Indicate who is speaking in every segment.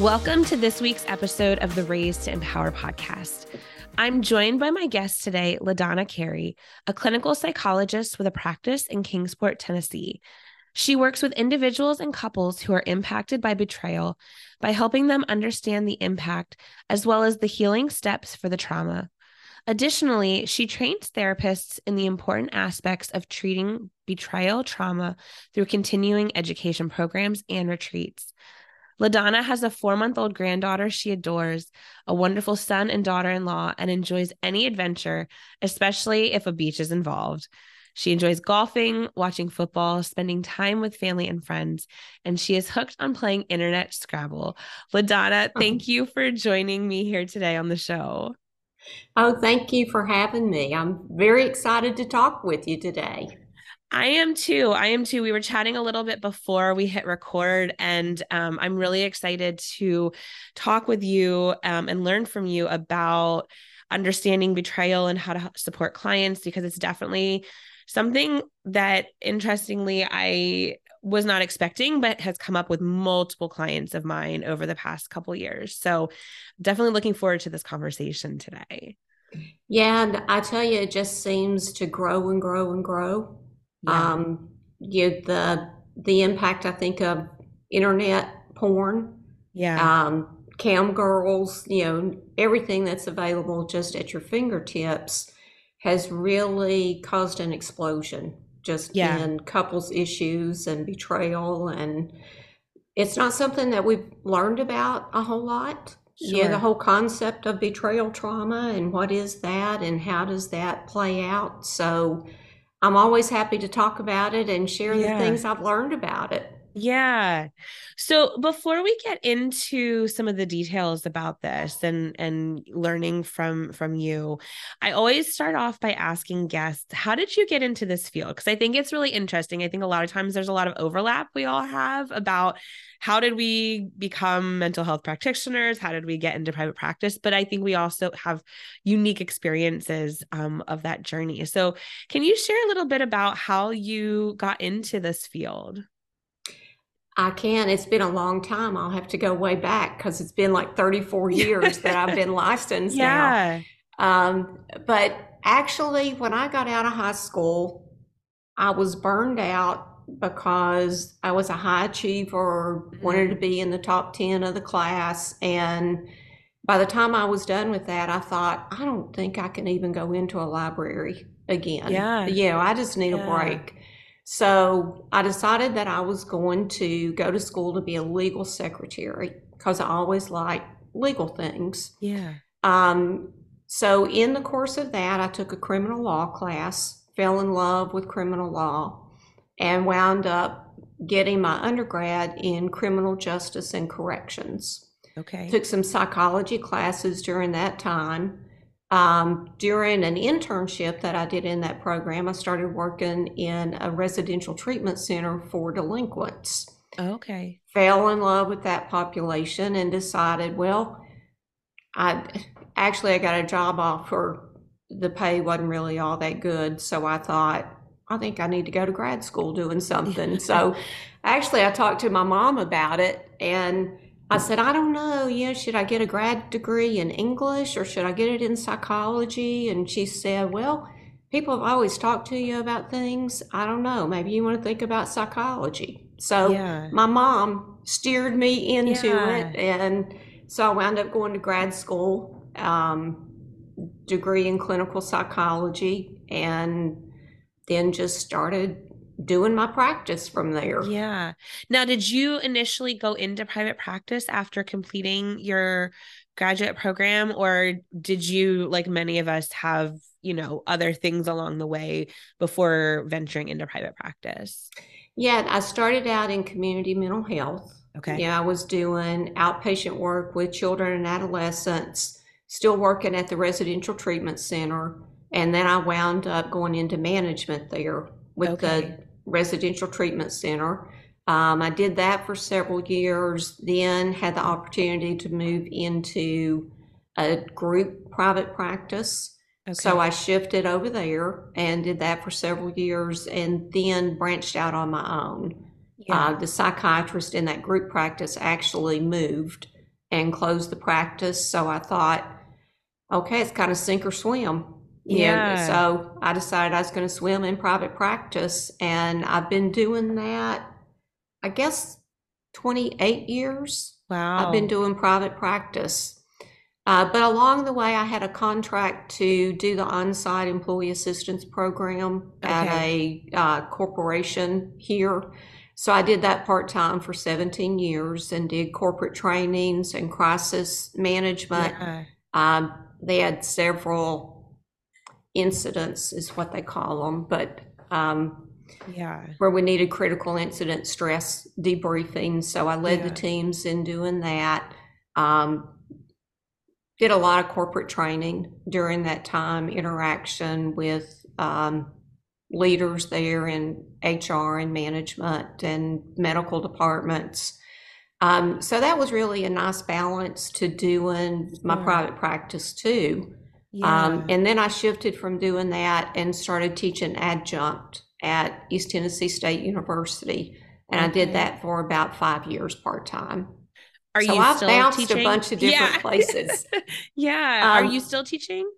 Speaker 1: Welcome to this week's episode of the Raised to Empower podcast. I'm joined by my guest today, LaDonna Carey, a clinical psychologist with a practice in Kingsport, Tennessee. She works with individuals and couples who are impacted by betrayal by helping them understand the impact as well as the healing steps for the trauma. Additionally, she trains therapists in the important aspects of treating betrayal trauma through continuing education programs and retreats. LaDonna has a four month old granddaughter she adores, a wonderful son and daughter in law, and enjoys any adventure, especially if a beach is involved. She enjoys golfing, watching football, spending time with family and friends, and she is hooked on playing internet Scrabble. LaDonna, oh. thank you for joining me here today on the show.
Speaker 2: Oh, thank you for having me. I'm very excited to talk with you today.
Speaker 1: I am too. I am too. We were chatting a little bit before we hit record, and um, I'm really excited to talk with you um, and learn from you about understanding betrayal and how to support clients because it's definitely something that interestingly I was not expecting but has come up with multiple clients of mine over the past couple years. So definitely looking forward to this conversation today.
Speaker 2: Yeah, and I tell you it just seems to grow and grow and grow. Yeah. Um you know, the the impact I think of internet porn.
Speaker 1: Yeah.
Speaker 2: Um cam girls, you know, everything that's available just at your fingertips has really caused an explosion just yeah. in couples issues and betrayal and it's not something that we've learned about a whole lot sure. yeah the whole concept of betrayal trauma and what is that and how does that play out so i'm always happy to talk about it and share yeah. the things i've learned about it
Speaker 1: yeah. So before we get into some of the details about this and and learning from from you, I always start off by asking guests, how did you get into this field? Because I think it's really interesting. I think a lot of times there's a lot of overlap we all have about how did we become mental health practitioners? How did we get into private practice? But I think we also have unique experiences um, of that journey. So, can you share a little bit about how you got into this field?
Speaker 2: I can. It's been a long time. I'll have to go way back because it's been like 34 years that I've been licensed yeah. now. Um, but actually, when I got out of high school, I was burned out because I was a high achiever, wanted to be in the top 10 of the class. And by the time I was done with that, I thought, I don't think I can even go into a library again.
Speaker 1: Yeah.
Speaker 2: You know, I just need yeah. a break. So I decided that I was going to go to school to be a legal secretary because I always liked legal things.
Speaker 1: Yeah.
Speaker 2: Um, so in the course of that, I took a criminal law class, fell in love with criminal law, and wound up getting my undergrad in criminal justice and corrections.
Speaker 1: Okay.
Speaker 2: Took some psychology classes during that time um, during an internship that I did in that program, I started working in a residential treatment center for delinquents.
Speaker 1: Okay.
Speaker 2: Fell in love with that population and decided, well, I actually I got a job offer. The pay wasn't really all that good, so I thought I think I need to go to grad school doing something. so actually, I talked to my mom about it and I said, I don't know, you know, should I get a grad degree in English or should I get it in psychology? And she said, Well, people have always talked to you about things. I don't know. Maybe you want to think about psychology. So yeah. my mom steered me into yeah. it. And so I wound up going to grad school, um, degree in clinical psychology, and then just started doing my practice from there.
Speaker 1: Yeah. Now, did you initially go into private practice after completing your graduate program or did you like many of us have you know other things along the way before venturing into private practice
Speaker 2: yeah i started out in community mental health
Speaker 1: okay
Speaker 2: yeah i was doing outpatient work with children and adolescents still working at the residential treatment center and then i wound up going into management there with okay. the residential treatment center um, I did that for several years, then had the opportunity to move into a group private practice. Okay. So I shifted over there and did that for several years and then branched out on my own. Yeah. Uh, the psychiatrist in that group practice actually moved and closed the practice. So I thought, okay, it's kind of sink or swim.
Speaker 1: Yeah.
Speaker 2: so I decided I was going to swim in private practice, and I've been doing that I guess 28 years.
Speaker 1: Wow.
Speaker 2: I've been doing private practice. Uh, but along the way, I had a contract to do the on site employee assistance program okay. at a uh, corporation here. So I did that part time for 17 years and did corporate trainings and crisis management. Yeah. Um, they had several incidents, is what they call them, but um,
Speaker 1: yeah
Speaker 2: where we needed critical incident stress debriefing so i led yeah. the teams in doing that um, did a lot of corporate training during that time interaction with um, leaders there in hr and management and medical departments um, so that was really a nice balance to doing my yeah. private practice too um, and then i shifted from doing that and started teaching adjunct at East Tennessee State University, and okay. I did that for about five years part time.
Speaker 1: Are so
Speaker 2: you
Speaker 1: I've still
Speaker 2: bounced
Speaker 1: teaching?
Speaker 2: a bunch of different yeah. places.
Speaker 1: yeah. Um, Are you still teaching?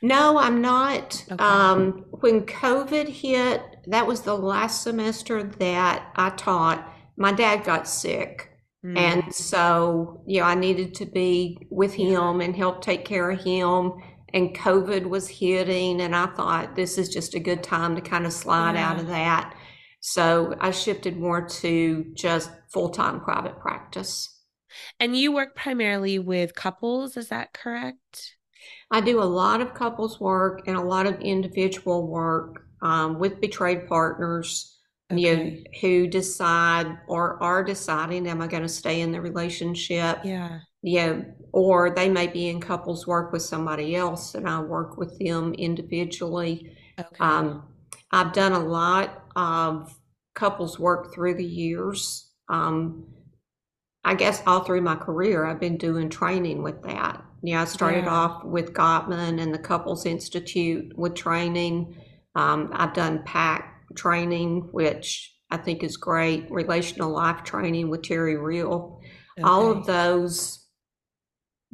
Speaker 2: No, I'm not. Okay. Um, when COVID hit, that was the last semester that I taught. My dad got sick. Mm. And so, you know, I needed to be with him and help take care of him and COVID was hitting, and I thought this is just a good time to kind of slide yeah. out of that. So I shifted more to just full time private practice.
Speaker 1: And you work primarily with couples, is that correct?
Speaker 2: I do a lot of couples work and a lot of individual work um, with betrayed partners okay. you know, who decide or are deciding, am I going to stay in the relationship?
Speaker 1: Yeah
Speaker 2: you know, or they may be in couples work with somebody else and I work with them individually.
Speaker 1: Okay.
Speaker 2: Um, I've done a lot of couples work through the years. Um, I guess all through my career, I've been doing training with that. You know, I started yeah. off with Gottman and the Couples Institute with training. Um, I've done PACT training, which I think is great, relational life training with Terry Real. Okay. All of those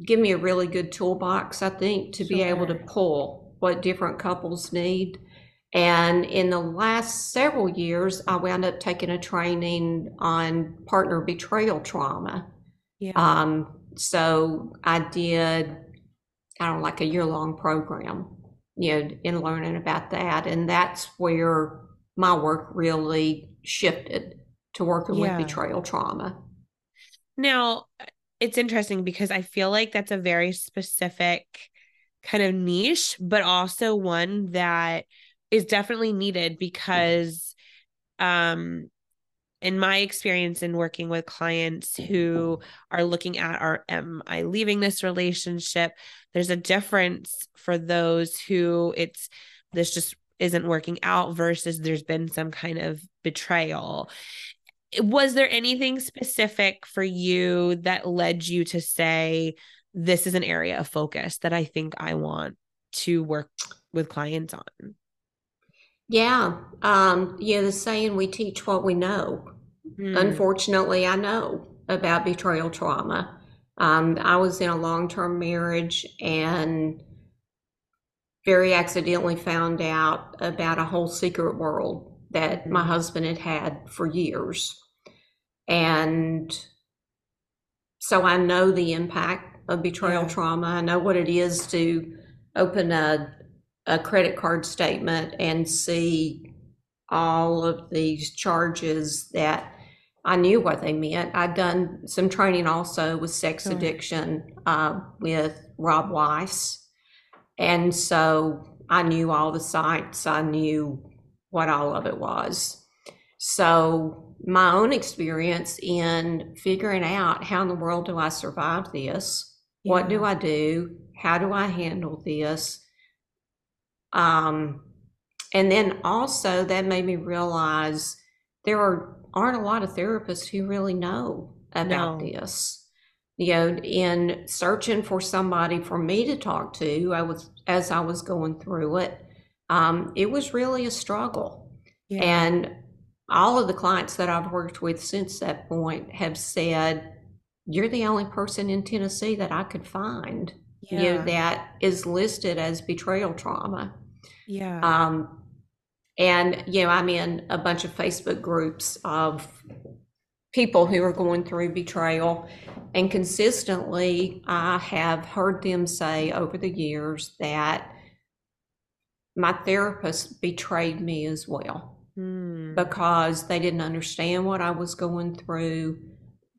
Speaker 2: give me a really good toolbox, I think, to be able to pull what different couples need. And in the last several years, I wound up taking a training on partner betrayal trauma.
Speaker 1: Yeah.
Speaker 2: Um, so I did, I don't know, like a year long program, you know, in learning about that. And that's where my work really shifted to working yeah. with betrayal trauma.
Speaker 1: Now, it's interesting because I feel like that's a very specific kind of niche, but also one that is definitely needed because um in my experience in working with clients who are looking at are am I leaving this relationship? There's a difference for those who it's this just isn't working out versus there's been some kind of betrayal was there anything specific for you that led you to say this is an area of focus that I think I want to work with clients on?
Speaker 2: Yeah. Um, yeah, the saying we teach what we know. Hmm. Unfortunately, I know about betrayal trauma. Um, I was in a long term marriage and very accidentally found out about a whole secret world that my hmm. husband had had for years. And so I know the impact of betrayal yeah. trauma. I know what it is to open a, a credit card statement and see all of these charges that I knew what they meant. I'd done some training also with sex
Speaker 1: Sure.
Speaker 2: addiction uh, with Rob Weiss. And so I knew all the sites, I knew what all of it was. So, my own experience in figuring out how in the world do I survive this? What do I do? How do I handle this? Um, and then also that made me realize there are aren't a lot of therapists who really know about
Speaker 1: No.
Speaker 2: this. You know, in searching for somebody for me to talk to, I was as I was going through it, um, it was really a struggle.
Speaker 1: Yeah.
Speaker 2: And all of the clients that I've worked with since that point have said, You're the only person in Tennessee that I could find, you know, that is listed as betrayal trauma.
Speaker 1: yeah.
Speaker 2: Um, and, you know, I'm in a bunch of Facebook groups of people who are going through betrayal. And consistently, I have heard them say over the years that my therapist betrayed me as well
Speaker 1: Hmm.
Speaker 2: because they didn't understand what I was going through.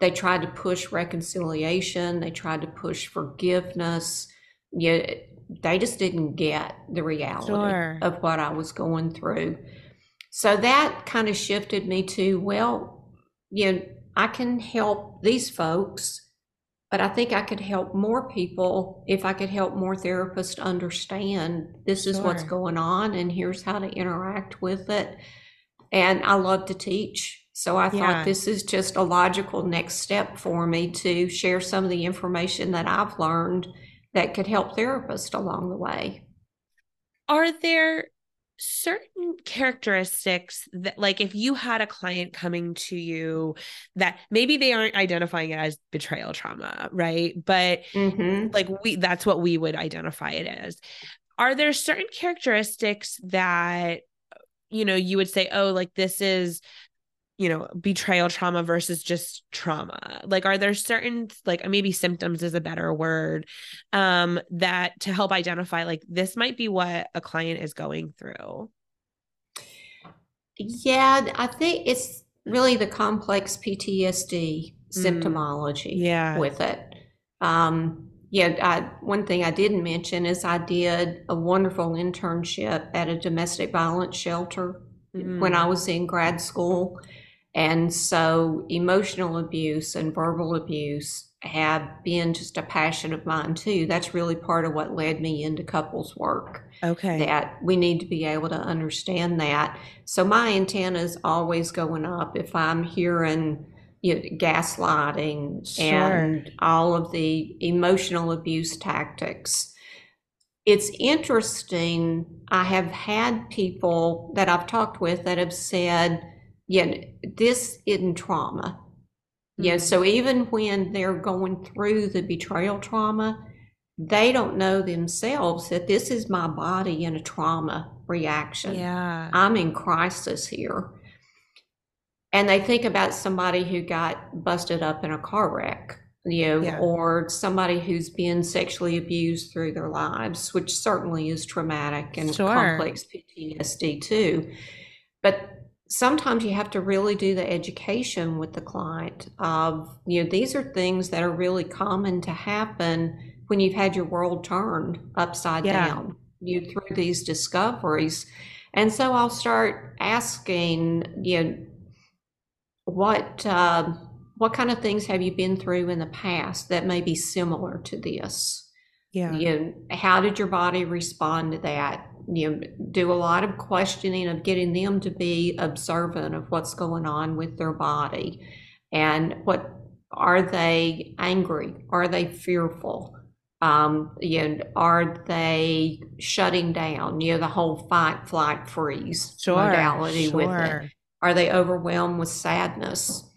Speaker 2: They tried to push reconciliation, they tried to push forgiveness. Yeah, they just didn't get the reality
Speaker 1: Sure.
Speaker 2: of what I was going through. So that kind of shifted me to, well, you know, I can help these folks, but I think I could help more people if I could help more therapists understand this is what's going on and here's how to interact with it. And I love to teach. So I
Speaker 1: Yeah.
Speaker 2: thought this is just a logical next step for me to share some of the information that I've learned that could help therapists along the way.
Speaker 1: Are there certain characteristics that, like, if you had a client coming to you that maybe they aren't identifying it as betrayal trauma, right? But
Speaker 2: hmm
Speaker 1: like, we, that's what we would identify it as. Are there certain characteristics that, you know, you would say, oh, like, this is, you know, betrayal trauma versus just trauma? Like, are there certain, like, maybe symptoms is a better word, um, that to help identify, like, this might be what a client is going through?
Speaker 2: Yeah, I think it's really the complex PTSD
Speaker 1: Mm.
Speaker 2: symptomology
Speaker 1: Yeah.
Speaker 2: with it. Um, yeah, I, one thing I didn't mention is I did a wonderful internship at a domestic violence shelter when
Speaker 1: Mm.
Speaker 2: I was in grad school. And so emotional abuse and verbal abuse have been just a passion of mine too. That's really part of what led me into couples work
Speaker 1: Okay.
Speaker 2: that we need to be able to understand that. So my antenna is always going up if I'm hearing you know, gaslighting
Speaker 1: Sure.
Speaker 2: and all of the emotional abuse tactics. It's interesting. I have had people that I've talked with that have said, yeah, this isn't trauma. Yeah,
Speaker 1: Mm.
Speaker 2: so even when they're going through the betrayal trauma, they don't know themselves that this is my body in a trauma reaction.
Speaker 1: Yeah.
Speaker 2: I'm in crisis here. And they think about somebody who got busted up in a car wreck, you know,
Speaker 1: Yeah.
Speaker 2: or somebody who's been sexually abused through their lives, which certainly is traumatic and
Speaker 1: Sure.
Speaker 2: complex PTSD too. But sometimes you have to really do the education with the client of, you know, these are things that are really common to happen when you've had your world turned upside
Speaker 1: Yeah.
Speaker 2: down, you through these discoveries. And so I'll start asking, you know, what uh, what kind of things have you been through in the past that may be similar to this?
Speaker 1: Yeah.
Speaker 2: You know, how did your body respond to that? You know, do a lot of questioning of getting them to be observant of what's going on with their body, and what are they angry? Are they fearful? Um, you know, are they shutting down? You know, the whole fight, flight, freeze
Speaker 1: Sure.
Speaker 2: modality with it. Are they overwhelmed with sadness?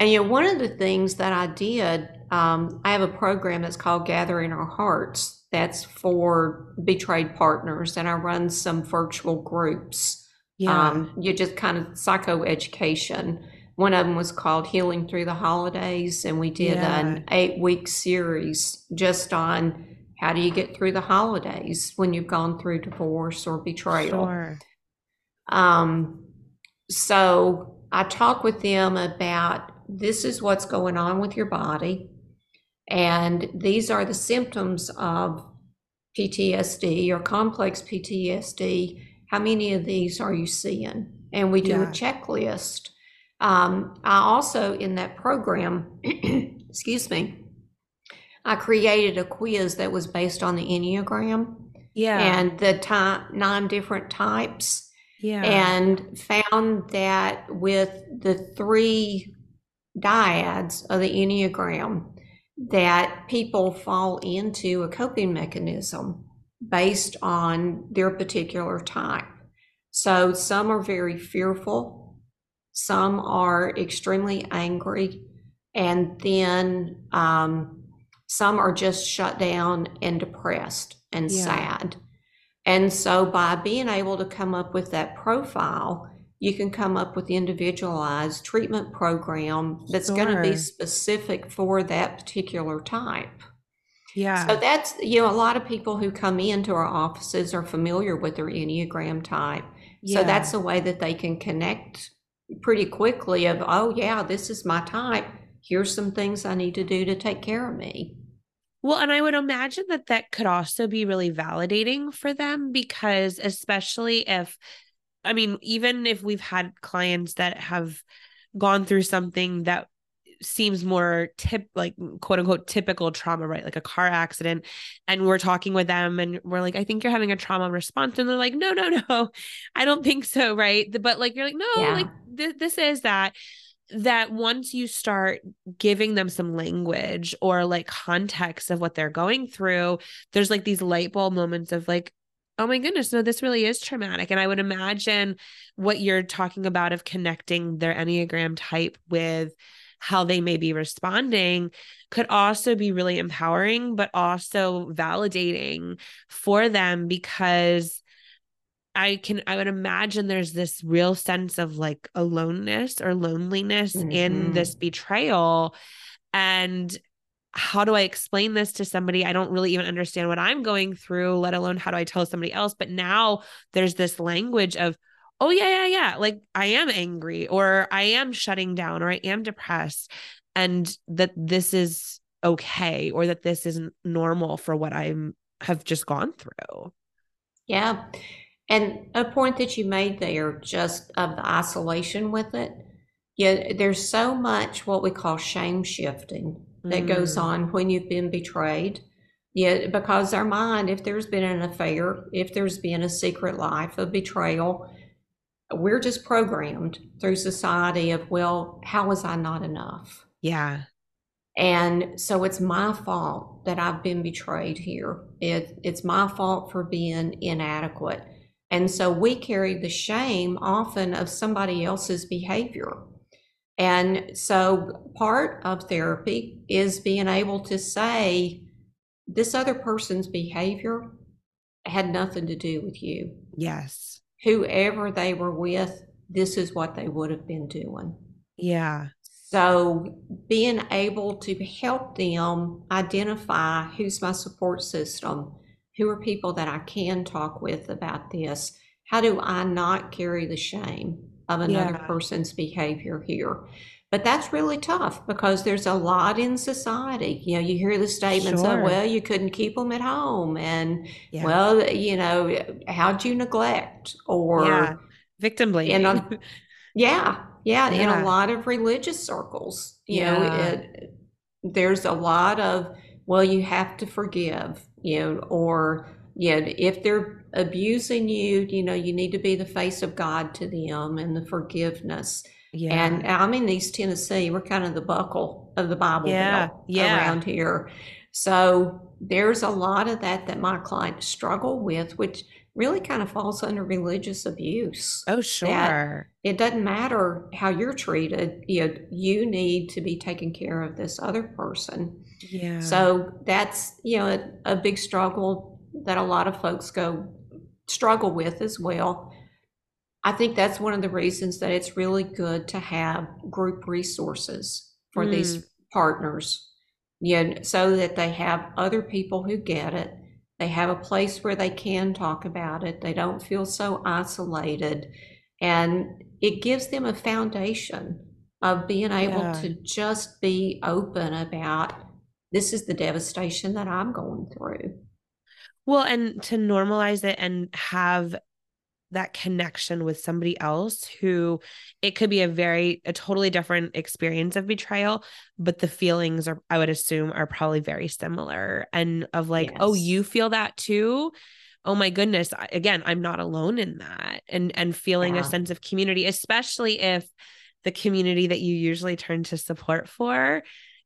Speaker 2: And you know, one of the things that I did, um, I have a program that's called Gathering Our Hearts. That's for betrayed partners, and I run some virtual groups.
Speaker 1: Yeah.
Speaker 2: Um, you just kind of psychoeducation. One of them was called Healing Through the Holidays, and we did
Speaker 1: Yeah.
Speaker 2: an eight week series just on how do you get through the holidays when you've gone through divorce or betrayal.
Speaker 1: Sure.
Speaker 2: Um, so I talk with them about this is what's going on with your body, and these are the symptoms of PTSD or complex PTSD. How many of these are you seeing? And we do yeah. a checklist. Um, I also, in that program, excuse me, I created a quiz that was based on the Enneagram.
Speaker 1: Yeah.
Speaker 2: And the type, nine different types.
Speaker 1: Yeah.
Speaker 2: And found that with the three dyads of the Enneagram, that people fall into a coping mechanism based on their particular type. So some are very fearful, some are extremely angry, and then um, some are just shut down and depressed and yeah. sad. And so by being able to come up with that profile, you can come up with individualized treatment program that's sure. going to be specific for that particular type.
Speaker 1: Yeah.
Speaker 2: So that's, you know, a lot of people who come into our offices are familiar with their Enneagram type. Yeah. So that's a way that they can connect pretty quickly of, oh, yeah, this is my type. Here's some things I need to do to take care of me.
Speaker 1: Well, and I would imagine that that could also be really validating for them because, especially if, I mean, even if we've had clients that have gone through something that seems more tip like quote unquote typical trauma right like a car accident and we're talking with them and we're like i think you're having a trauma response and they're like no no no i don't think so right but like you're like no yeah. like th- this is that that once you start giving them some language or like context of what they're going through, there's like these light bulb moments of like, oh my goodness, no, this really is traumatic. And I would imagine what you're talking about of connecting their Enneagram type with how they may be responding could also be really empowering, but also validating for them because I can I would imagine there's this real sense of like aloneness or loneliness mm-hmm. in this betrayal and how do I explain this to somebody? I don't really even understand what I'm going through, let alone how do I tell somebody else. But now there's this language of, oh, yeah, yeah, yeah. Like I am angry or I am shutting down or I am depressed. And that this is okay or that this isn't normal for what I'm have just gone through.
Speaker 2: Yeah. And a point that you made there, just of the isolation with it, yeah, there's so much what we call shame shifting that mm. goes on when you've been betrayed. Yeah, because our mind, if there's been an affair, if there's been a secret life of betrayal, we're just programmed through society of, well, how was I not enough?
Speaker 1: Yeah.
Speaker 2: And so it's my fault that I've been betrayed here. It, it's my fault for being inadequate. And so we carry the shame often of somebody else's behavior. And so part of therapy is being able to say, this other person's behavior had nothing to do with you.
Speaker 1: Yes.
Speaker 2: Whoever they were with, this is what they would have been doing.
Speaker 1: Yeah.
Speaker 2: So being able to help them identify who's my support system, who are people that I can talk with about this? How do I not carry the shame of another yeah. person's behavior here? But that's really tough because there's a lot in society. You know, you hear the statements sure. of, well, you couldn't keep them at home. And, yeah. well, you know, how'd you neglect? Or,
Speaker 1: yeah. victim blaming.
Speaker 2: A, yeah, yeah, yeah, in a lot of religious circles, you yeah. know, it, there's a lot of, well, you have to forgive you know, or you know, if they're abusing you, you know, you need to be the face of God to them and the forgiveness. Yeah. And I'm in East Tennessee. We're kind of the buckle of the Bible yeah. Belt yeah. around here. So there's a lot of that that my clients struggle with, which really kind of falls under religious abuse.
Speaker 1: Oh, sure.
Speaker 2: It doesn't matter how you're treated. You know, you need to be taking care of this other person.
Speaker 1: Yeah.
Speaker 2: So that's, you know, a, a big struggle that a lot of folks go struggle with as well. I think that's one of the reasons that it's really good to have group resources for mm. these partners. You know, so that they have other people who get it. They have a place where they can talk about it. They don't feel so isolated. And it gives them a foundation of being able
Speaker 1: Yeah.
Speaker 2: to just be open about this is the devastation that I'm going through.
Speaker 1: Well, and to normalize it and have that connection with somebody else who it could be a very a totally different experience of betrayal but the feelings are i would assume are probably very similar. And of like oh you feel that too? Oh my goodness I- again i'm not alone in that. And and feeling a sense of community especially if the community that you usually turn to support for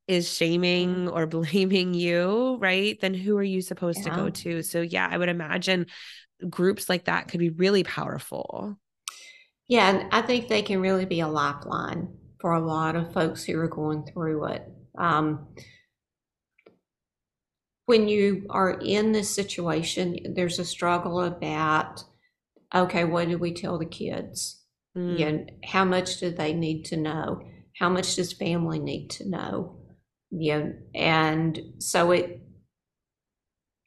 Speaker 1: is shaming or blaming you right then who are you supposed to go to so yeah i would imagine groups like that could be really powerful.
Speaker 2: Yeah, and I think they can really be a lifeline for a lot of folks who are going through it. Um, when you are in this situation, there's a struggle about, okay, what do we tell the kids?
Speaker 1: Mm,
Speaker 2: Yeah, how much do they need to know? How much does family need to know? Yeah, and so it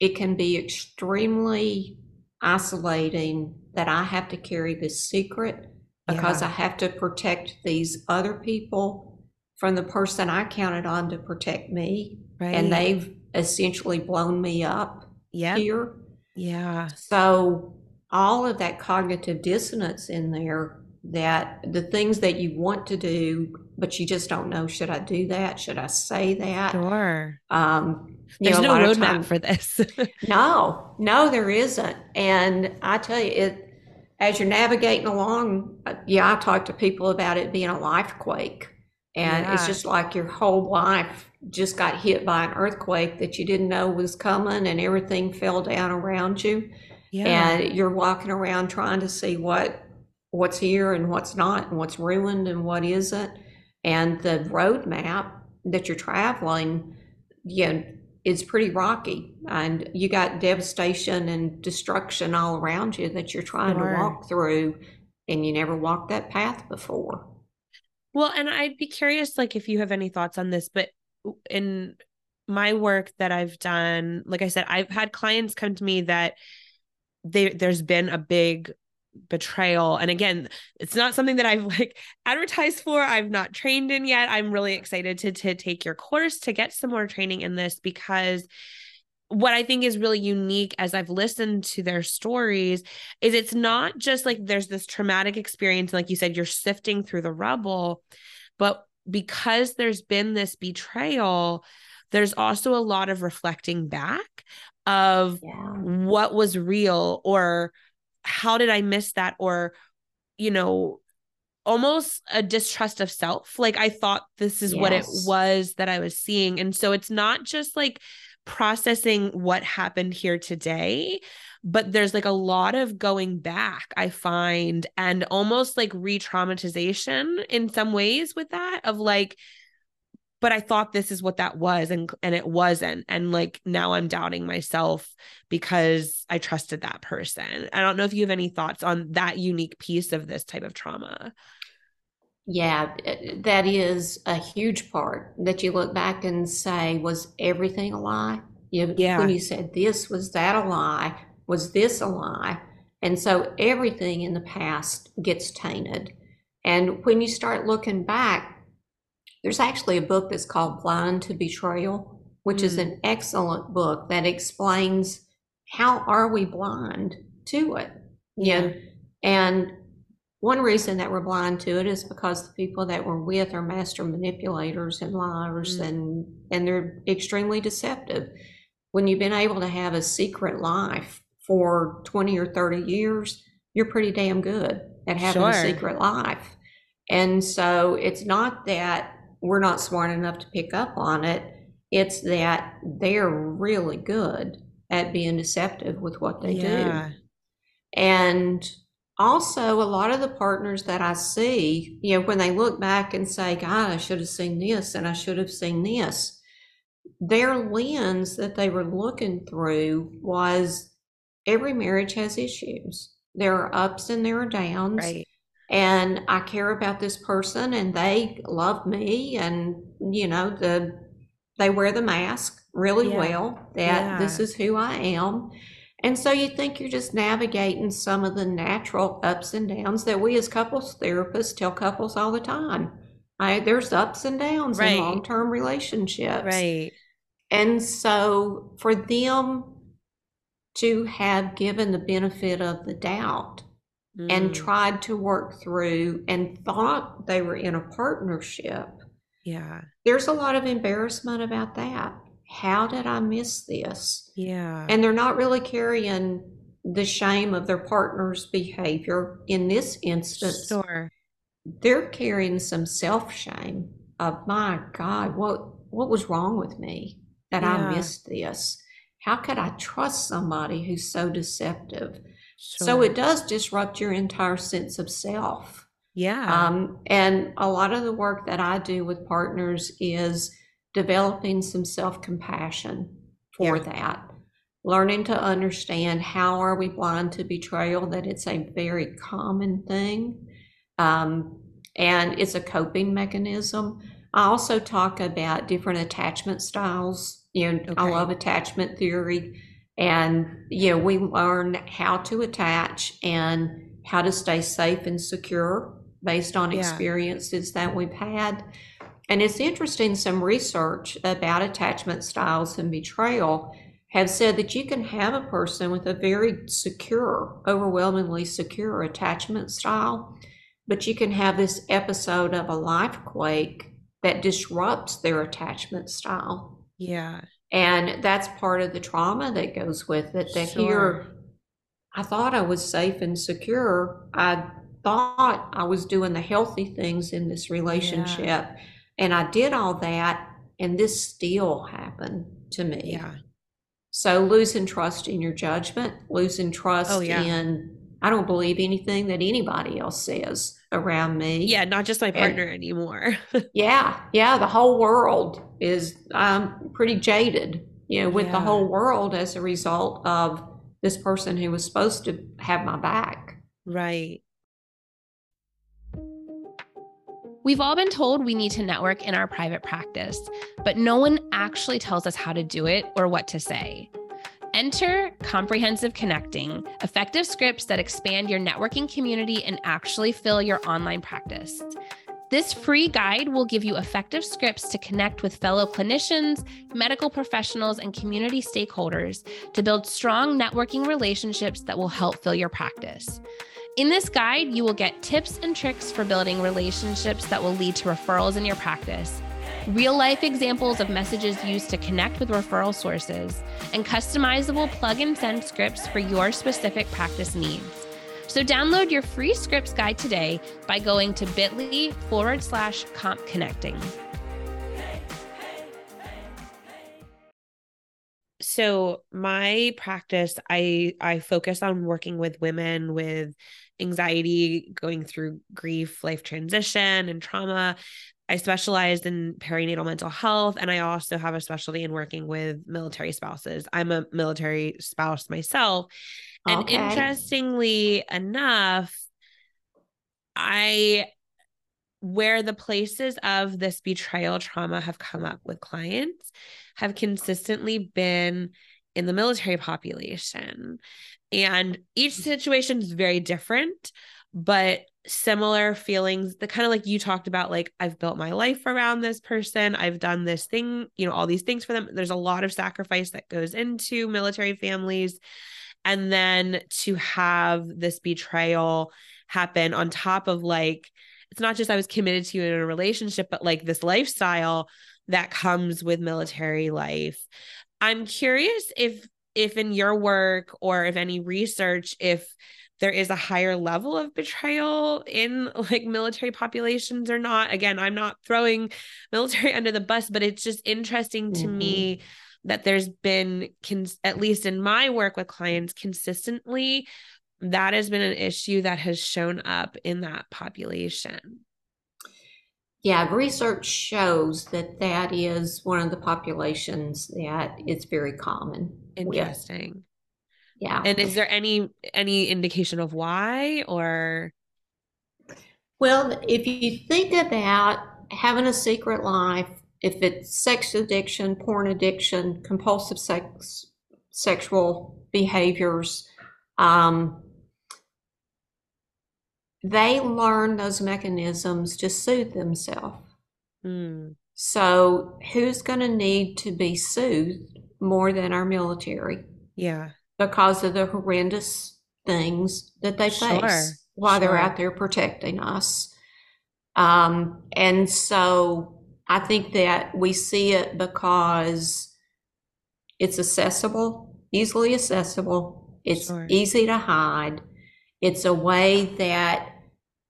Speaker 2: it can be extremely isolating that I have to carry this secret because
Speaker 1: Yeah.
Speaker 2: I have to protect these other people from the person I counted on to protect me,
Speaker 1: right.
Speaker 2: and they've essentially blown me up
Speaker 1: yep.
Speaker 2: here.
Speaker 1: Yeah.
Speaker 2: So all of that cognitive dissonance in there that the things that you want to do, but you just don't know, should I do that? Should I say that?
Speaker 1: Sure.
Speaker 2: Um,
Speaker 1: There's
Speaker 2: know,
Speaker 1: no roadmap
Speaker 2: time-
Speaker 1: for this.
Speaker 2: no, no, there isn't. And I tell you, it as you're navigating along, uh, yeah, I talk to people about it being a life quake. And it's just like your whole life just got hit by an earthquake that you didn't know was coming and everything fell down around you.
Speaker 1: yeah.
Speaker 2: And you're walking around trying to see what what's here and what's not and what's ruined and what isn't. And the roadmap that you're traveling, you know, is pretty rocky. And you got devastation and destruction all around you that you're trying to walk through and you never walked that path before.
Speaker 1: Well, and I'd be curious, like, if you have any thoughts on this, but in my work that I've done, like I said, I've had clients come to me that they there's been a big betrayal. And again, it's not something that I've like advertised for. I've not trained in yet. I'm really excited to to take your course to get some more training in this because what I think is really unique as I've listened to their stories is it's not just like there's this traumatic experience, like you said, you're sifting through the rubble, but because there's been this betrayal, there's also a lot of reflecting back of
Speaker 2: Yeah.
Speaker 1: what was real or how did I miss that or, you know, almost a distrust of self. Like I thought this is what it was that I was seeing. And so it's not just like processing what happened here today, but there's like a lot of going back, I find, and almost like re traumatization in some ways with that of like, but I thought this is what that was and and it wasn't and like now I'm doubting myself because I trusted that person. I don't know if you have any thoughts on that unique piece of this type of trauma.
Speaker 2: Yeah, eh, that is a huge part that you look back and say, was everything a lie? You,
Speaker 1: Yeah.
Speaker 2: When you said this, was that a lie? Was this a lie? And so everything in the past gets tainted. And when you start looking back, there's actually a book that's called Blind to Betrayal, which is
Speaker 1: Mm.
Speaker 2: an excellent book that explains how are we blind to it? You know, and one reason that we're blind to it is because the people that we're with are master manipulators and liars
Speaker 1: Mm.
Speaker 2: and and they're extremely deceptive. When you've been able to have a secret life for 20 or 30 years, you're pretty damn good at having a secret life. And so it's not that we're not smart enough to pick up on it, it's that they're really good at being deceptive with what they do. And also, a lot of the partners that I see, you know, when they look back and say, God, I should have seen this and I should have seen this, their lens that they were looking through was every marriage has issues. There are ups and there are downs.
Speaker 1: Right.
Speaker 2: And I care about this person and they love me and, you know, the they wear the mask really
Speaker 1: Yeah.
Speaker 2: well that this is who I am. And so you think you're just navigating some of the natural ups and downs that we as couples therapists tell couples all the time. I, there's ups and downs
Speaker 1: Right.
Speaker 2: in long-term relationships.
Speaker 1: Right.
Speaker 2: And so for them to have given the benefit of the doubt and
Speaker 1: Mm,
Speaker 2: tried to work through and thought they were in a partnership,
Speaker 1: yeah.
Speaker 2: there's a lot of embarrassment about that. How did I miss this?
Speaker 1: Yeah.
Speaker 2: And they're not really carrying the shame of their partner's behavior in this instance.
Speaker 1: Sure.
Speaker 2: They're carrying some self shame of my God, what what was wrong with me that
Speaker 1: Yeah.
Speaker 2: I missed this? How could I trust somebody who's so deceptive? So it does disrupt your entire sense of self.
Speaker 1: Yeah.
Speaker 2: Um, and a lot of the work that I do with partners is developing some self compassion for
Speaker 1: Yeah.
Speaker 2: that. Learning to understand how are we blind to betrayal, that it's a very common thing. Um, and it's a coping mechanism. I also talk about different attachment styles. You know, I love attachment theory. And, you know, we learn how to attach and how to stay safe and secure based on
Speaker 1: Yeah.
Speaker 2: experiences that we've had. And it's interesting, some research about attachment styles and betrayal have said that you can have a person with a very secure, overwhelmingly secure attachment style, but you can have this episode of a life quake that disrupts their attachment style.
Speaker 1: yeah.
Speaker 2: And that's part of the trauma that goes with it. That
Speaker 1: Sure.
Speaker 2: here, I thought I was safe and secure. I thought I was doing the healthy things in this relationship. And I did all that, and this still happened to me.
Speaker 1: Yeah.
Speaker 2: So losing trust in your judgment, losing trust
Speaker 1: Oh, yeah.
Speaker 2: in, I don't believe anything that anybody else says around me.
Speaker 1: Yeah. Not just my partner anymore.
Speaker 2: Yeah, yeah, the whole world is um, pretty jaded, you know, with the whole world as a result of this person who was supposed to have my back.
Speaker 1: right. We've all been told we need to network in our private practice, but no one actually tells us how to do it or what to say. Enter Comprehensive Connecting, effective scripts that expand your networking community and actually fill your online practice. This free guide will give you effective scripts to connect with fellow clinicians, medical professionals, and community stakeholders to build strong networking relationships that will help fill your practice. In this guide, you will get tips and tricks for building relationships that will lead to referrals in your practice, real life examples of messages used to connect with referral sources, and customizable plug and send scripts for your specific practice needs. So download your free scripts guide today by going to bit.ly forward slash comp connecting. So my practice, I I focus on working with women with anxiety, going through grief, life transition, and trauma. I specialize in perinatal mental health, and I also have a specialty in working with military spouses. I'm a military spouse myself. And
Speaker 2: Okay.
Speaker 1: interestingly enough, I where the places of this betrayal trauma have come up with clients have consistently been in the military population. And each situation is very different, but similar feelings, the kind of like you talked about, like, I've built my life around this person, I've done this thing, you know, all these things for them. There's a lot of sacrifice that goes into military families. And then to have this betrayal happen on top of like, it's not just I was committed to you in a relationship, but like this lifestyle that comes with military life. I'm curious if if in your work or if any research if there is a higher level of betrayal in like military populations or not. Again, I'm not throwing military under the bus, but it's just interesting to
Speaker 2: Mhm.
Speaker 1: me that there's been cons- at least in my work with clients consistently that has been an issue that has shown up in that population.
Speaker 2: Yeah, research shows that that is one of the populations that it's very common. with.
Speaker 1: Interesting.
Speaker 2: Yeah.
Speaker 1: And is there any any indication of why or
Speaker 2: Well, if you think about having a secret life, if it's sex addiction, porn addiction, compulsive sex, sexual behaviors, um, they learn those mechanisms to soothe themselves.
Speaker 1: Mm.
Speaker 2: So, who's going to need to be soothed more than our military
Speaker 1: Yeah.
Speaker 2: because of the horrendous things that they
Speaker 1: Sure,
Speaker 2: face while they're out there protecting us? Um, and so, I think that we see it because it's accessible, easily accessible, it's
Speaker 1: Sure.
Speaker 2: easy to hide. It's a way that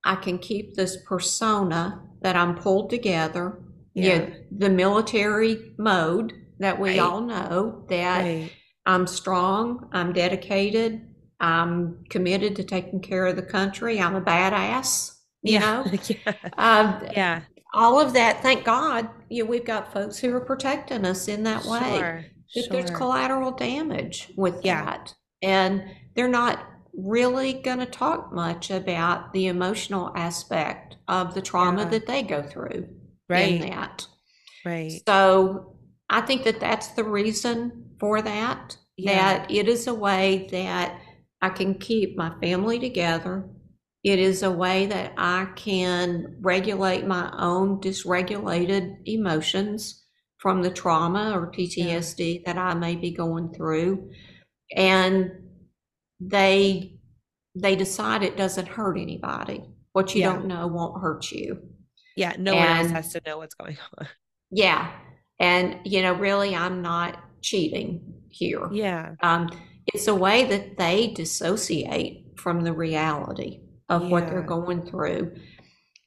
Speaker 2: I can keep this persona that I'm pulled together.
Speaker 1: Yeah.
Speaker 2: Yeah, the military mode that we
Speaker 1: Right.
Speaker 2: all know that
Speaker 1: Right.
Speaker 2: I'm strong, I'm dedicated, I'm committed to taking care of the country, I'm a badass, you know?
Speaker 1: yeah.
Speaker 2: Um,
Speaker 1: Yeah.
Speaker 2: All of that, thank God, you we've got folks who are protecting us in that way.
Speaker 1: Sure.
Speaker 2: If there's collateral damage with
Speaker 1: Yeah.
Speaker 2: that. And they're not really going to talk much about the emotional aspect of the trauma
Speaker 1: Yeah.
Speaker 2: that they go through
Speaker 1: Right.
Speaker 2: in that.
Speaker 1: Right.
Speaker 2: So I think that that's the reason for that,
Speaker 1: Yeah.
Speaker 2: that it is a way that I can keep my family together. It is a way that I can regulate my own dysregulated emotions from the trauma or PTSD that I may be going through. And they they decide it doesn't hurt anybody. What you
Speaker 1: Yeah.
Speaker 2: don't know won't hurt you.
Speaker 1: Yeah. No one else has to know what's going on.
Speaker 2: Yeah. And, you know, really, I'm not cheating here.
Speaker 1: Yeah.
Speaker 2: Um, it's a way that they dissociate from the reality of what they're going through.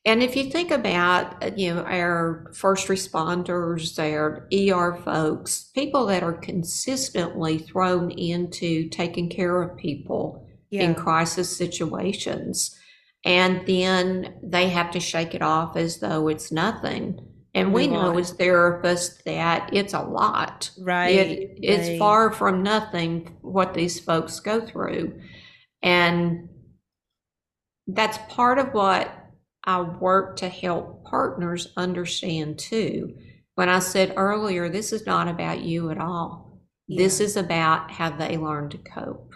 Speaker 2: And if you think about, you know, our first responders, our ER folks, people that are consistently thrown into taking care of people in crisis situations. And then they have to shake it off as though it's nothing. And we know as therapists that it's a lot.
Speaker 1: Right.
Speaker 2: It, it's
Speaker 1: right.
Speaker 2: far from nothing what these folks go through. And that's part of what I work to help partners understand too. When I said earlier, this is not about you at all. This is about how they learn to cope.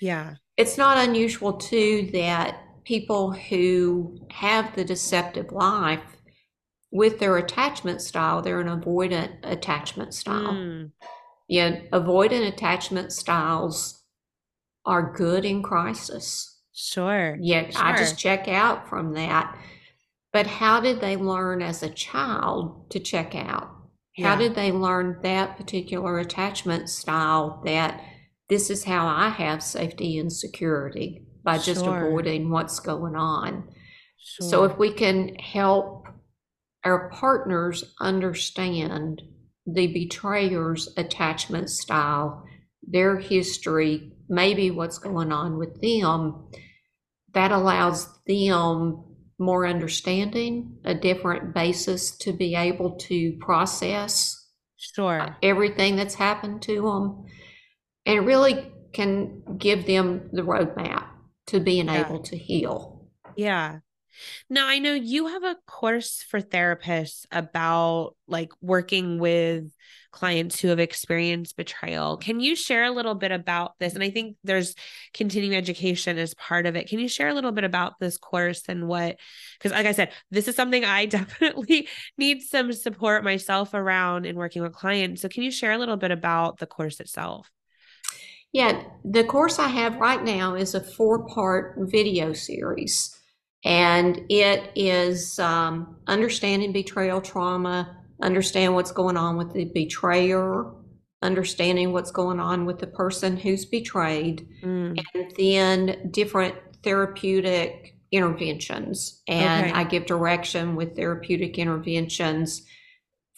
Speaker 1: Yeah.
Speaker 2: It's not unusual too that people who have the deceptive life with their attachment style, they're an avoidant attachment style.
Speaker 1: Mm.
Speaker 2: Yeah, avoidant attachment styles are good in crisis.
Speaker 1: Sure.
Speaker 2: Yeah, I just check out from that. But how did they learn as a child to check out? How
Speaker 1: Yeah.
Speaker 2: did they learn that particular attachment style that this is how I have safety and security by just
Speaker 1: Sure.
Speaker 2: avoiding what's going on?
Speaker 1: Sure.
Speaker 2: So if we can help our partners understand the betrayer's attachment style, their history, maybe what's going on with them, that allows them more understanding, a different basis to be able to process
Speaker 1: Sure.
Speaker 2: everything that's happened to them. And it really can give them the roadmap to being
Speaker 1: Yeah.
Speaker 2: able to heal.
Speaker 1: Yeah. Now, I know you have a course for therapists about like working with clients who have experienced betrayal. Can you share a little bit about this? And I think there's continuing education as part of it. Can you share a little bit about this course and what, because like I said, this is something I definitely need some support myself around in working with clients. So can you share a little bit about the course itself?
Speaker 2: Yeah, the course I have right now is a four part video series, and it is um, understanding betrayal trauma, understand what's going on with the betrayer, understanding what's going on with the person who's betrayed,
Speaker 1: Mm,
Speaker 2: and then different therapeutic interventions. And
Speaker 1: Okay.
Speaker 2: I give direction with therapeutic interventions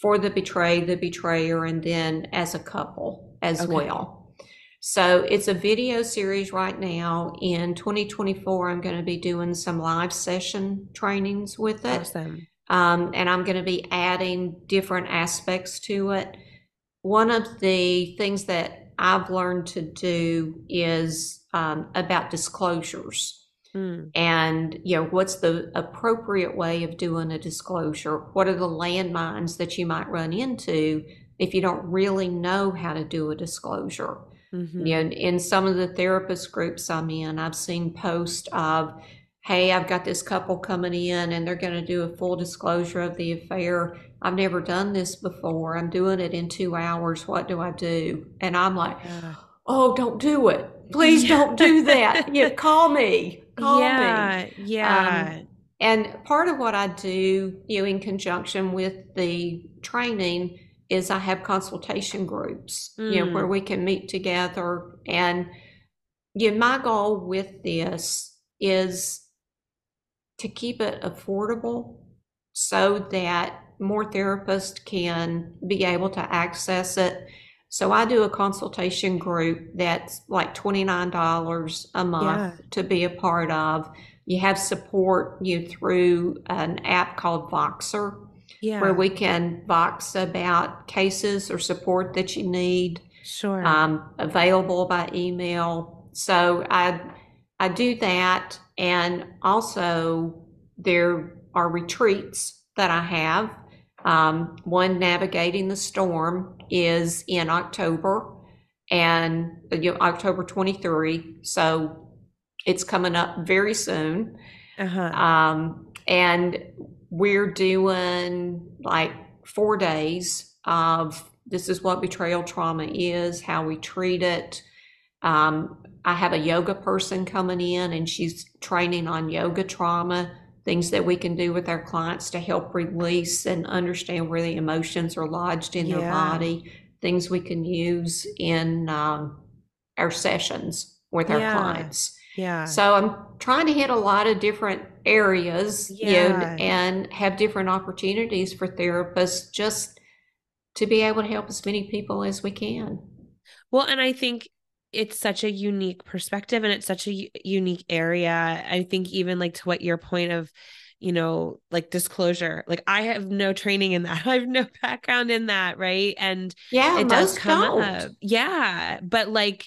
Speaker 2: for the betrayed, the betrayer, and then as a couple as
Speaker 1: Okay.
Speaker 2: well. So it's a video series right now. In 2024, I'm going to be doing some live session trainings with it.
Speaker 1: awesome.
Speaker 2: Um, and I'm going to be adding different aspects to it. One of the things that I've learned to do is um, about disclosures
Speaker 1: Mm,
Speaker 2: and you know what's the appropriate way of doing a disclosure what are the landmines that you might run into if you don't really know how to do a disclosure
Speaker 1: mhm.
Speaker 2: you know, in some of the therapist groups I'm in, I've seen posts of hey, I've got this couple coming in and they're going to do a full disclosure of the affair. I've never done this before. I'm doing it in two hours. What do I do? And I'm like,
Speaker 1: Yeah.
Speaker 2: oh, don't do it. Please
Speaker 1: Yeah.
Speaker 2: don't do that. yeah, call me. Call me.
Speaker 1: yeah. Yeah.
Speaker 2: And part of what I do, you know, in conjunction with the training is I have consultation groups, you know,
Speaker 1: Mm.
Speaker 2: where we can meet together. And you know, my goal with this is to keep it affordable so that more therapists can be able to access it. So I do a consultation group that's like $29 a month to be a part of. You have support you through an app called Voxer
Speaker 1: yeah.
Speaker 2: where we can box about cases or support that you need
Speaker 1: sure.
Speaker 2: um, available by email. So I I do that, and also there are retreats that I have. Um, one navigating the storm is in October, and you know, October twenty three. So it's coming up very soon.
Speaker 1: uh-huh.
Speaker 2: Um, and we're doing like four days of this is what betrayal trauma is, how we treat it. Um, I have a yoga person coming in and she's training on yoga trauma, things that we can do with our clients to help release and understand where the emotions are lodged in their body, things we can use in um, our sessions with our
Speaker 1: Yeah.
Speaker 2: clients.
Speaker 1: Yeah.
Speaker 2: So I'm trying to hit a lot of different areas, you know,
Speaker 1: Yeah.
Speaker 2: and have different opportunities for therapists just to be able to help as many people as we can.
Speaker 1: Well, and I think it's such a unique perspective and it's such a unique area. I think even like to what your point of, you know, like disclosure, like I have no training in that. I have no background in that, right? And
Speaker 2: Yeah,
Speaker 1: it does come
Speaker 2: don't.
Speaker 1: up. Yeah, but like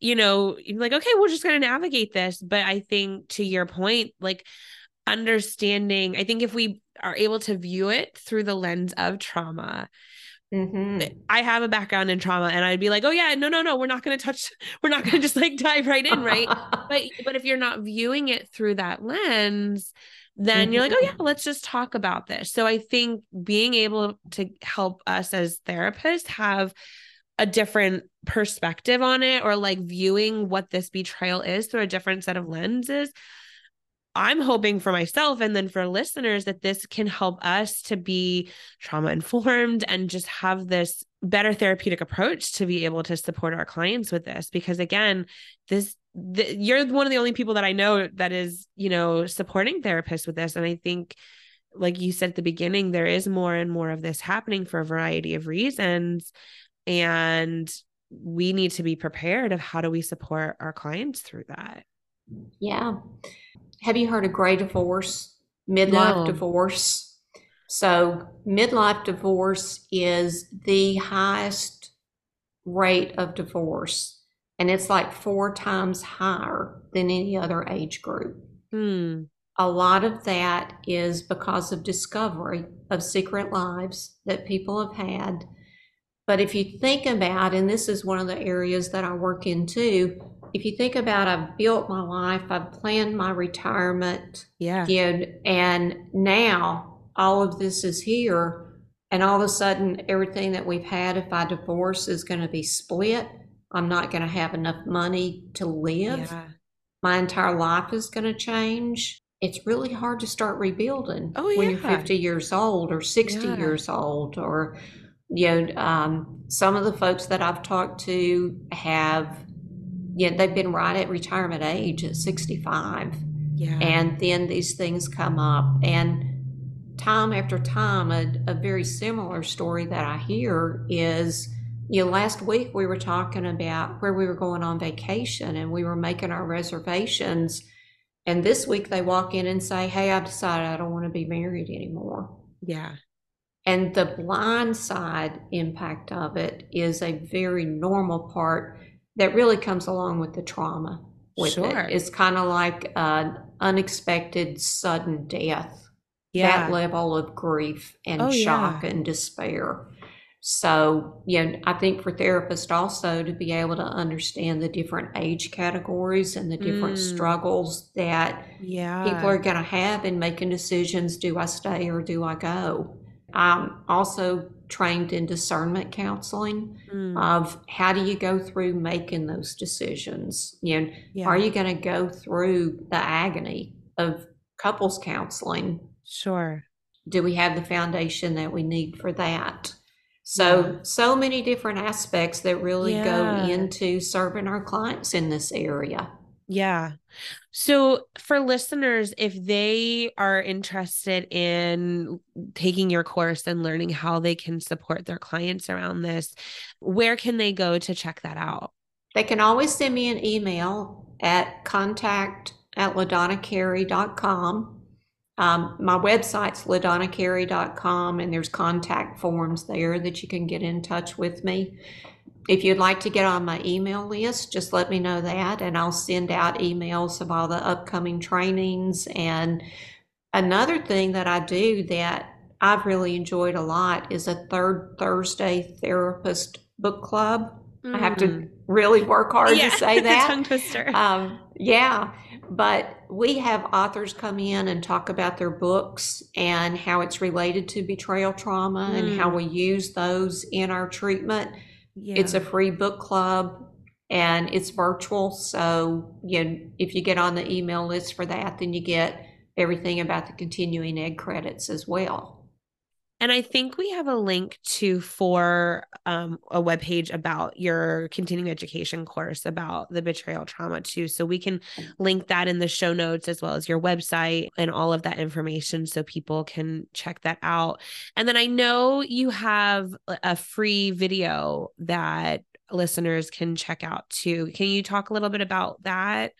Speaker 1: you know, you're like okay, we're just going to navigate this, but I think to your point, like understanding, I think if we are able to view it through the lens of trauma,
Speaker 2: Mhm.
Speaker 1: I have a background in trauma and I'd be like, "Oh yeah, no no no, we're not going to touch we're not going to just like dive right in, right?" But but if you're not viewing it through that lens, then you're like, "Oh yeah, let's just talk about this." So I think being able to help us as therapists have a different perspective on it or like viewing what this betrayal is through a different set of lenses. I'm hoping for myself and then for listeners that this can help us to be trauma informed and just have this better therapeutic approach to be able to support our clients with this. Because again this the, you're one of the only people that I know that is you know supporting therapists with this. And I think like you said at the beginning there is more and more of this happening for a variety of reasons and we need to be prepared of how do we support our clients through that
Speaker 2: Yeah. Have you heard of gray divorce, midlife
Speaker 1: No.
Speaker 2: divorce? So, midlife divorce is the highest rate of divorce, and it's like four times higher than any other age group.
Speaker 1: hmm
Speaker 2: A lot of that is because of discovery of secret lives that people have had. But if you think about, and this is one of the areas that I work in too, if you think about, I've built my life, I've planned my retirement,
Speaker 1: yeah
Speaker 2: you know, and now all of this is here, and all of a sudden, everything that we've had, if I divorce, is going to be split. I'm not going to have enough money to live
Speaker 1: yeah
Speaker 2: my entire life is going to change. It's really hard to start rebuilding
Speaker 1: Oh,
Speaker 2: when you're 50 years old or 60
Speaker 1: Yeah.
Speaker 2: years old. Or, you know, um, some of the folks that I've talked to have, you know, they've been right at retirement age at 65.
Speaker 1: yeah
Speaker 2: And then these things come up. And time after time, a, a very similar story that I hear is, you know, last week we were talking about where we were going on vacation and we were making our reservations. And this week they walk in and say, Hey, I've decided I don't want to be married anymore.
Speaker 1: yeah
Speaker 2: And the blind side impact of it is a very normal part that really comes along with the trauma with
Speaker 1: Sure.
Speaker 2: it. It's kind of like an unexpected sudden death,
Speaker 1: yeah
Speaker 2: that level of grief and
Speaker 1: Oh,
Speaker 2: shock
Speaker 1: yeah.
Speaker 2: and despair. So, you know, I think for therapists also to be able to understand the different age categories and the different
Speaker 1: Mm.
Speaker 2: struggles that
Speaker 1: Yeah.
Speaker 2: people are going to have in making decisions do I stay or do I go? I'm also trained in discernment counseling
Speaker 1: Mm.
Speaker 2: of how do you go through making those decisions? You know,
Speaker 1: yeah.
Speaker 2: are you going to go through the agony of couples counseling?
Speaker 1: Sure.
Speaker 2: Do we have the foundation that we need for that? So,
Speaker 1: Yeah.
Speaker 2: so many different aspects that really
Speaker 1: Yeah.
Speaker 2: go into serving our clients in this area.
Speaker 1: Yeah. So for listeners, if they are interested in taking your course and learning how they can support their clients around this, where can they go to check that out?
Speaker 2: They can always send me an email at contact at ladonnacarey.com. Um, my website's ladonnacarey.com, and there's contact forms there that you can get in touch with me. If you'd like to get on my email list, just let me know that, and I'll send out emails of all the upcoming trainings. And another thing that I do that I've really enjoyed a lot is a third Thursday therapist book club. I have to
Speaker 1: Mm.
Speaker 2: really work hard
Speaker 1: Yeah,
Speaker 2: to say that.
Speaker 1: tongue twister.
Speaker 2: Um, yeah, but we have authors come in and talk about their books and how it's related to betrayal trauma and how
Speaker 1: Mm.
Speaker 2: we use those in our treatment.
Speaker 1: Yeah.
Speaker 2: It's a free book club and it's virtual. So you know, if you get on the email list for that, then you get everything about the continuing ed credits as well.
Speaker 1: And I think we have a link to for um, a webpage about your continuing education course about the betrayal trauma too. So we can link that in the show notes as well as your website and all of that information so people can check that out. And then I know you have a- free video that listeners can check out too. Can you talk a little bit about that?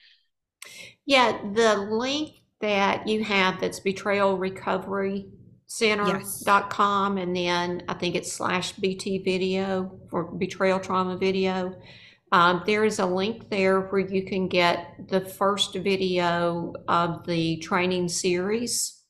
Speaker 2: Yeah, the link that you have that's betrayal recovery. center.com and then I think it's slash BT video for betrayal trauma video. Um, there is a link there where you can get the first video of the training series.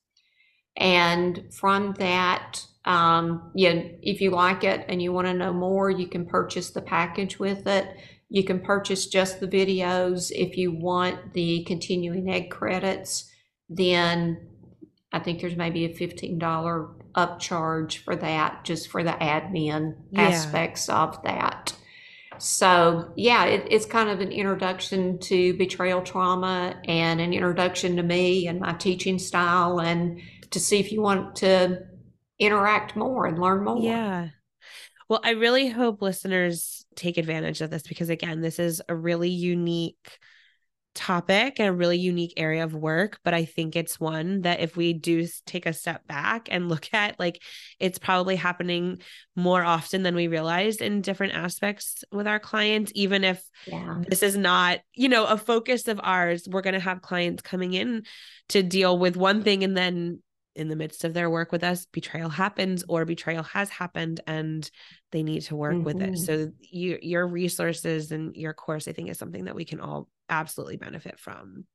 Speaker 2: And from that, um, yeah, if you like it and you want to know more, you can purchase the package with it. You can purchase just the videos. If you want the continuing ed credits, then I think there's maybe a fifteen dollar upcharge for that, just for the admin
Speaker 1: Yeah.
Speaker 2: aspects of that. So yeah, it, it's kind of an introduction to betrayal trauma and an introduction to me and my teaching style, and to see if you want to interact more and learn more.
Speaker 1: Yeah. Well, I really hope listeners take advantage of this because, again, this is a really unique topic and a really unique area of work. But I think it's one that if we do take a step back and look at, like, it's probably happening more often than we realize in different aspects with our clients, even if
Speaker 2: Yeah.
Speaker 1: this is not you know a focus of ours we're going to have clients coming in to deal with one thing and then in the midst of their work with us betrayal happens or betrayal has happened and they need to work with it
Speaker 2: Mhm.
Speaker 1: so you, your resources and your course i think is something that we can all absolutely benefit from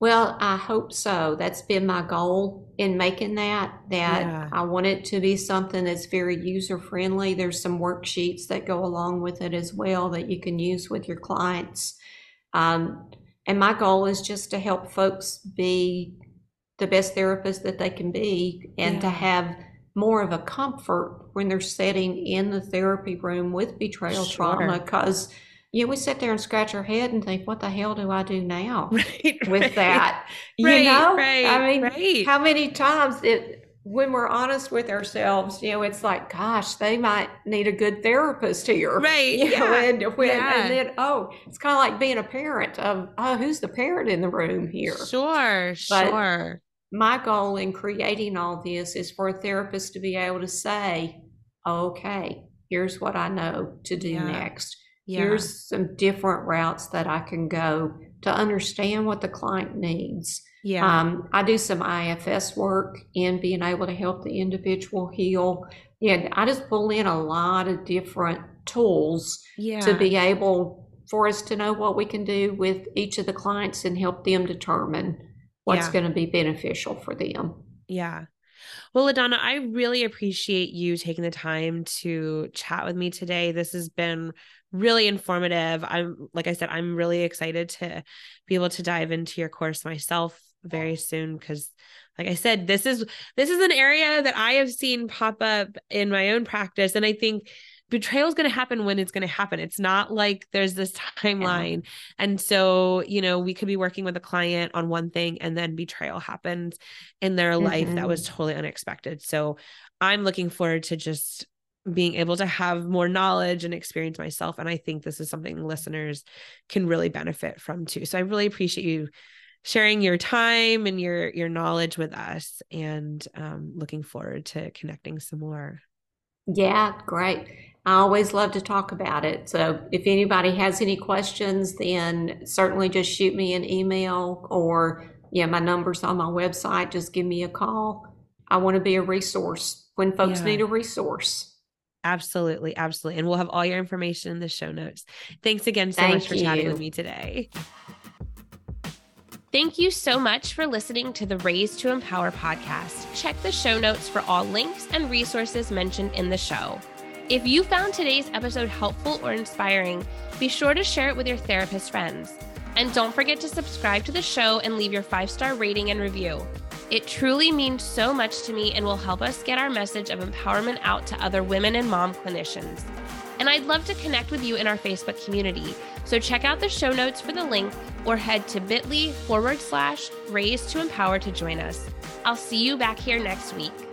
Speaker 2: Well, I hope so. That's been my goal in making that, that
Speaker 1: Yeah.
Speaker 2: I want it to be something that's very user friendly. There's some worksheets that go along with it as well that you can use with your clients. Um, and my goal is just to help folks be the best therapist that they can be and to have more of a comfort when they're sitting in the therapy room with betrayal
Speaker 1: Sure.
Speaker 2: trauma because you know, we sit there and scratch our head and think, what the hell do I do now?
Speaker 1: right
Speaker 2: with
Speaker 1: right.
Speaker 2: that. You
Speaker 1: right
Speaker 2: know,
Speaker 1: right
Speaker 2: I mean, how many times it when we're honest with ourselves, you know, it's like, gosh, they might need a good therapist here.
Speaker 1: Right,
Speaker 2: You know,
Speaker 1: yeah,
Speaker 2: and, when,
Speaker 1: yeah.
Speaker 2: and then, oh, it's kind of like being a parent of, oh, who's the parent in the room here?
Speaker 1: sure
Speaker 2: But-
Speaker 1: sure
Speaker 2: My goal in creating all this is for a therapist to be able to say, okay, here's what I know to do
Speaker 1: Yeah.
Speaker 2: next.
Speaker 1: yeah
Speaker 2: Here's some different routes that I can go to understand what the client needs.
Speaker 1: yeah
Speaker 2: Um, I do some IFS work in being able to help the individual heal. Yeah, I just pull in a lot of different tools
Speaker 1: yeah
Speaker 2: to be able for us to know what we can do with each of the clients and help them determine what's
Speaker 1: Yeah.
Speaker 2: going to be beneficial for them.
Speaker 1: Yeah. Well, LaDonna, I really appreciate you taking the time to chat with me today. This has been really informative. I'm, like I said, I'm really excited to be able to dive into your course myself very soon because like i said this is this is an area that i have seen pop up in my own practice and i think betrayal is going to happen when it's going to happen. It's not like there's this timeline. Yeah. And so, you know, we could be working with a client on one thing and then betrayal happens in their mm-hmm. life that was mm-hmm. totally unexpected. So, I'm looking forward to just being able to have more knowledge and experience myself and I think this is something listeners can really benefit from too. So, I really appreciate you sharing your time and your your knowledge with us and um, looking forward to connecting some more.
Speaker 2: Yeah, great. I always love to talk about it. So if anybody has any questions, then certainly just shoot me an email or, yeah, my number's on my website. Just give me a call. I want to be a resource when folks yeah. need a resource.
Speaker 1: Absolutely. Absolutely. And we'll have all your information in the show notes. Thanks again so Thank much for you. chatting with me today. Thank you so much for listening to the Raised to Empower podcast. Check the show notes for all links and resources mentioned in the show. If you found today's episode helpful or inspiring, be sure to share it with your therapist friends. And don't forget to subscribe to the show and leave your five star rating and review. It truly means so much to me and will help us get our message of empowerment out to other women and mom clinicians. And I'd love to connect with you in our Facebook community. So check out the show notes for the link or head to bit.ly forward slash raised to empower to join us. I'll see you back here next week.